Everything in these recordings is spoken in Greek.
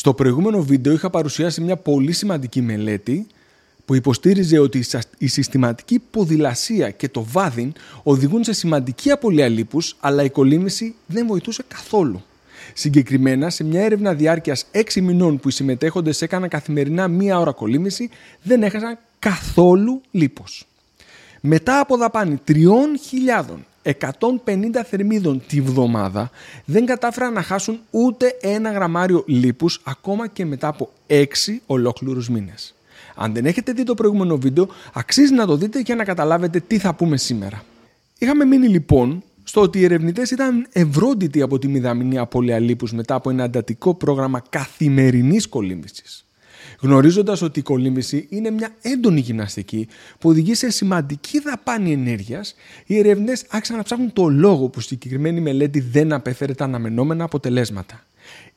Στο προηγούμενο βίντεο είχα παρουσιάσει μια πολύ σημαντική μελέτη που υποστήριζε ότι η συστηματική ποδηλασία και το βάδιν οδηγούν σε σημαντική απώλεια λίπους, αλλά η κολύμβηση δεν βοηθούσε καθόλου. Συγκεκριμένα, σε μια έρευνα διάρκειας 6 μηνών που οι συμμετέχοντες έκαναν καθημερινά μία ώρα κολύμβηση, δεν έχασαν καθόλου λίπος. Μετά από δαπάνη 3.150 θερμίδων τη βδομάδα, δεν κατάφεραν να χάσουν ούτε ένα γραμμάριο λίπους ακόμα και μετά από 6 ολόκληρους μήνες. Αν δεν έχετε δει το προηγούμενο βίντεο, αξίζει να το δείτε για να καταλάβετε τι θα πούμε σήμερα. Είχαμε μείνει λοιπόν στο ότι οι ερευνητές ήταν ευρόντιτοι από τη μηδαμινή απώλεια λίπους μετά από ένα εντατικό πρόγραμμα καθημερινής κολύμβησης. Γνωρίζοντας ότι η κολύμβηση είναι μια έντονη γυμναστική που οδηγεί σε σημαντική δαπάνη ενέργειας, οι ερευνητέ άρχισαν να ψάχνουν το λόγο που στη συγκεκριμένη μελέτη δεν απέφερε τα αναμενόμενα αποτελέσματα.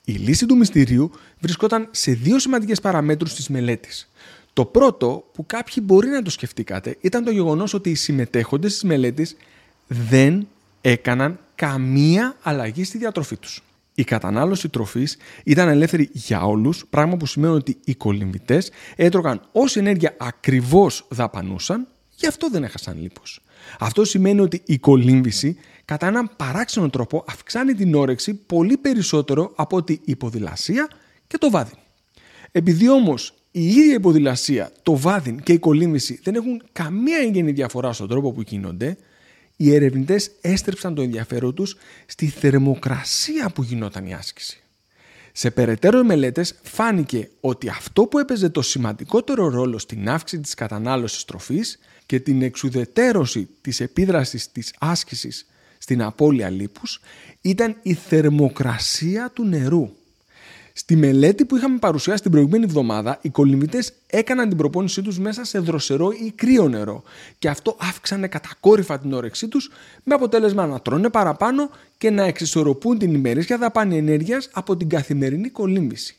Η λύση του μυστηρίου βρισκόταν σε δύο σημαντικές παραμέτρους της μελέτης. Το πρώτο που κάποιοι μπορεί να το σκεφτήκατε ήταν το γεγονός ότι οι συμμετέχοντες της μελέτης δεν έκαναν καμία αλλαγή στη διατροφή τους. Η κατανάλωση τροφής ήταν ελεύθερη για όλους, πράγμα που σημαίνει ότι οι κολυμβητές έτρωγαν όση ενέργεια ακριβώς δαπανούσαν, γι' αυτό δεν έχασαν λίπος. Αυτό σημαίνει ότι η κολύμβηση κατά έναν παράξενο τρόπο αυξάνει την όρεξη πολύ περισσότερο από ότι η ποδηλασία και το βάδι. Επειδή όμως η ίδια η ποδηλασία, το βάδιν και η κολύμβηση δεν έχουν καμία εγγενή διαφορά στον τρόπο που γίνονται, οι ερευνητές έστρεψαν το ενδιαφέρον τους στη θερμοκρασία που γινόταν η άσκηση. Σε περαιτέρω μελέτες φάνηκε ότι αυτό που έπαιζε το σημαντικότερο ρόλο στην αύξηση της κατανάλωσης τροφής και την εξουδετέρωση της επίδρασης της άσκησης στην απώλεια λίπους ήταν η θερμοκρασία του νερού. Στη μελέτη που είχαμε παρουσιάσει την προηγούμενη εβδομάδα, οι κολυμβητέ έκαναν την προπόνησή τους μέσα σε δροσερό ή κρύο νερό και αυτό αύξανε κατακόρυφα την όρεξή τους με αποτέλεσμα να τρώνε παραπάνω και να εξισορροπούν την ημερήσια δαπάνη ενέργειας από την καθημερινή κολύμβηση.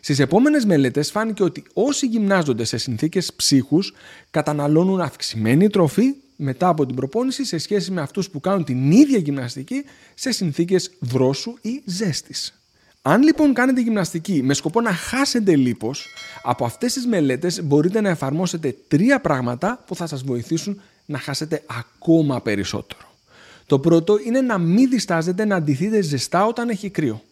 Στις επόμενες μελέτες φάνηκε ότι όσοι γυμνάζονται σε συνθήκες ψύχους καταναλώνουν αυξημένη τροφή μετά από την προπόνηση σε σχέση με αυτούς που κάνουν την ίδια γυμναστική σε συνθήκες δρόσου ή ζέστης. Αν λοιπόν κάνετε γυμναστική με σκοπό να χάσετε λίπος, από αυτές τις μελέτες μπορείτε να εφαρμόσετε τρία πράγματα που θα σας βοηθήσουν να χάσετε ακόμα περισσότερο. Το πρώτο είναι να μην διστάζετε να αντιθείτε ζεστά όταν έχει κρύο.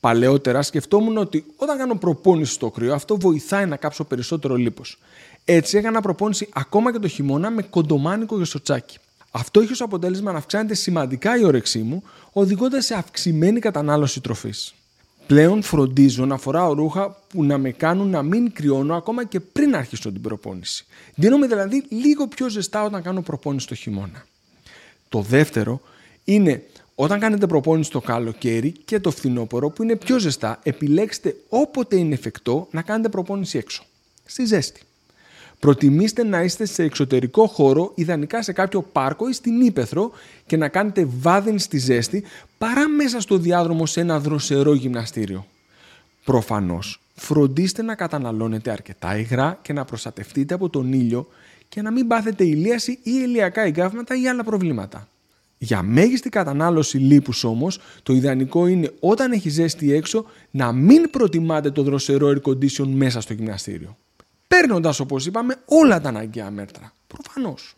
Παλαιότερα σκεφτόμουν ότι όταν κάνω προπόνηση στο κρύο αυτό βοηθάει να κάψω περισσότερο λίπος. Έτσι έκανα προπόνηση ακόμα και το χειμώνα με κοντομάνικο για στο τσάκι. Αυτό έχει ως αποτέλεσμα να αυξάνεται σημαντικά η όρεξή μου, οδηγώντας σε αυξημένη κατανάλωση τροφής. Πλέον φροντίζω να φοράω ρούχα που να με κάνουν να μην κρυώνω ακόμα και πριν αρχίσω την προπόνηση. Δίνομαι δηλαδή λίγο πιο ζεστά όταν κάνω προπόνηση το χειμώνα. Το δεύτερο είναι όταν κάνετε προπόνηση το καλοκαίρι και το φθινόπωρο που είναι πιο ζεστά, επιλέξτε όποτε είναι εφικτό να κάνετε προπόνηση έξω, στη ζέστη. Προτιμήστε να είστε σε εξωτερικό χώρο, ιδανικά σε κάποιο πάρκο ή στην ύπεθρο και να κάνετε βάδιν στη ζέστη παρά μέσα στο διάδρομο σε ένα δροσερό γυμναστήριο. Προφανώς, φροντίστε να καταναλώνετε αρκετά υγρά και να προστατευτείτε από τον ήλιο και να μην πάθετε ηλίαση ή ηλιακά εγκάβματα ή άλλα προβλήματα. Για μέγιστη κατανάλωση λίπους όμως, το ιδανικό είναι όταν έχει ζέστη έξω να μην προτιμάτε το δροσερό air condition μέσα στο γυμναστήριο παίρνοντας όπως είπαμε όλα τα αναγκαία μέτρα. Προφανώς.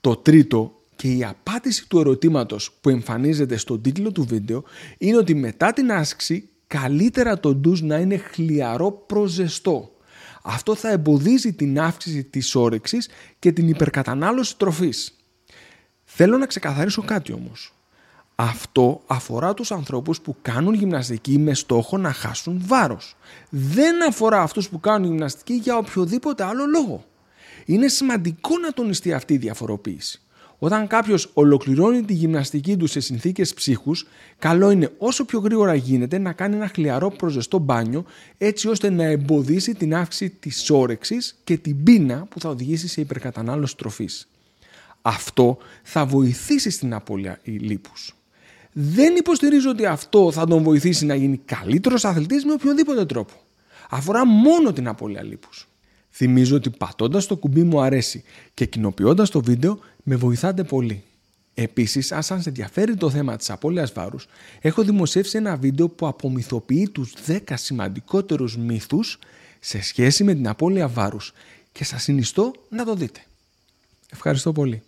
Το τρίτο και η απάντηση του ερωτήματος που εμφανίζεται στον τίτλο του βίντεο είναι ότι μετά την άσκηση καλύτερα το ντουζ να είναι χλιαρό προζεστό. Αυτό θα εμποδίζει την αύξηση της όρεξης και την υπερκατανάλωση τροφής. Θέλω να ξεκαθαρίσω κάτι όμως. Αυτό αφορά τους ανθρώπους που κάνουν γυμναστική με στόχο να χάσουν βάρος. Δεν αφορά αυτούς που κάνουν γυμναστική για οποιοδήποτε άλλο λόγο. Είναι σημαντικό να τονιστεί αυτή η διαφοροποίηση. Όταν κάποιος ολοκληρώνει τη γυμναστική του σε συνθήκες ψύχους, καλό είναι όσο πιο γρήγορα γίνεται να κάνει ένα χλιαρό προζεστό μπάνιο έτσι ώστε να εμποδίσει την αύξηση της όρεξης και την πείνα που θα οδηγήσει σε υπερκατανάλωση τροφής. Αυτό θα βοηθήσει στην απώλεια λίπους. Δεν υποστηρίζω ότι αυτό θα τον βοηθήσει να γίνει καλύτερος αθλητής με οποιοδήποτε τρόπο. Αφορά μόνο την απώλεια λίπους. Θυμίζω ότι πατώντας το κουμπί μου αρέσει και κοινοποιώντας το βίντεο με βοηθάτε πολύ. Επίσης, αν σας ενδιαφέρει το θέμα της απώλειας βάρους, έχω δημοσιεύσει ένα βίντεο που απομυθοποιεί τους 10 σημαντικότερους μύθους σε σχέση με την απώλεια βάρους και σας συνιστώ να το δείτε. Ευχαριστώ πολύ.